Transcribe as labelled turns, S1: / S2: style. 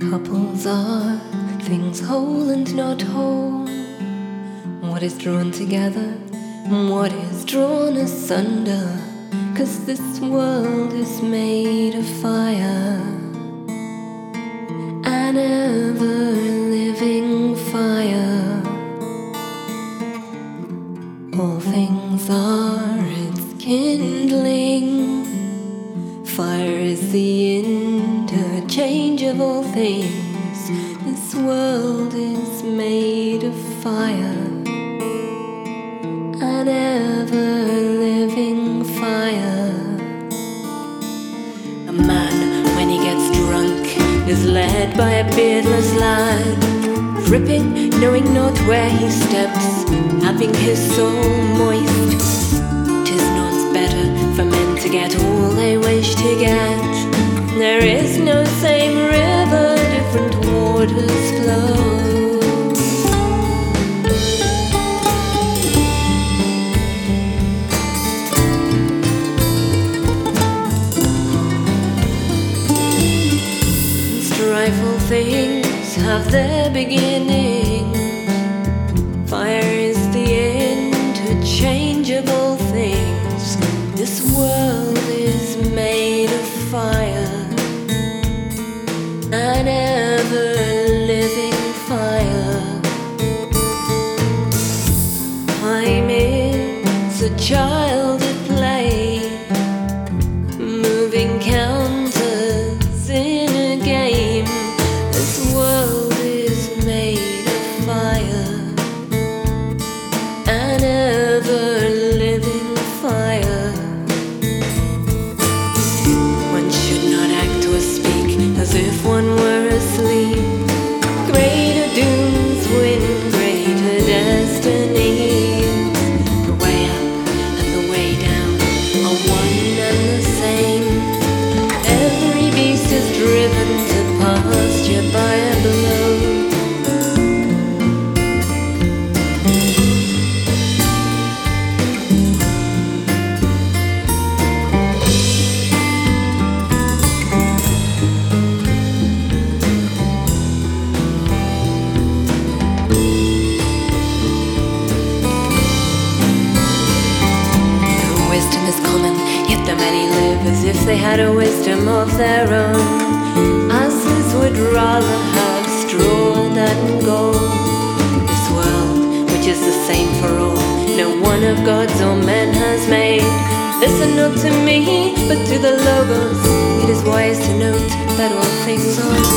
S1: Couples are things whole and not whole. What is drawn together, what is drawn asunder. Cause this world is made of fire, an ever living fire. All things are its kindling. Fire is the interchange of all things. This world is made of fire, an ever living fire. A man, when he gets drunk, is led by a beardless lad, dripping, knowing not where he steps, having his soul moist. Tis not better for men to get all they wish to get. There is things have their beginning. Fire is the interchangeable things. This world is made of fire, an ever living fire. Time is a child if one were asleep. Greater dooms win greater. The way up and the way down are one and the same. Every beast is driven to pasture by a blow. Live as if they had a wisdom of their own. Asses would rather have straw than gold. This world, which is the same for all, no one of gods or men has made. Listen not to me, but to the logos. It is wise to note that all things are.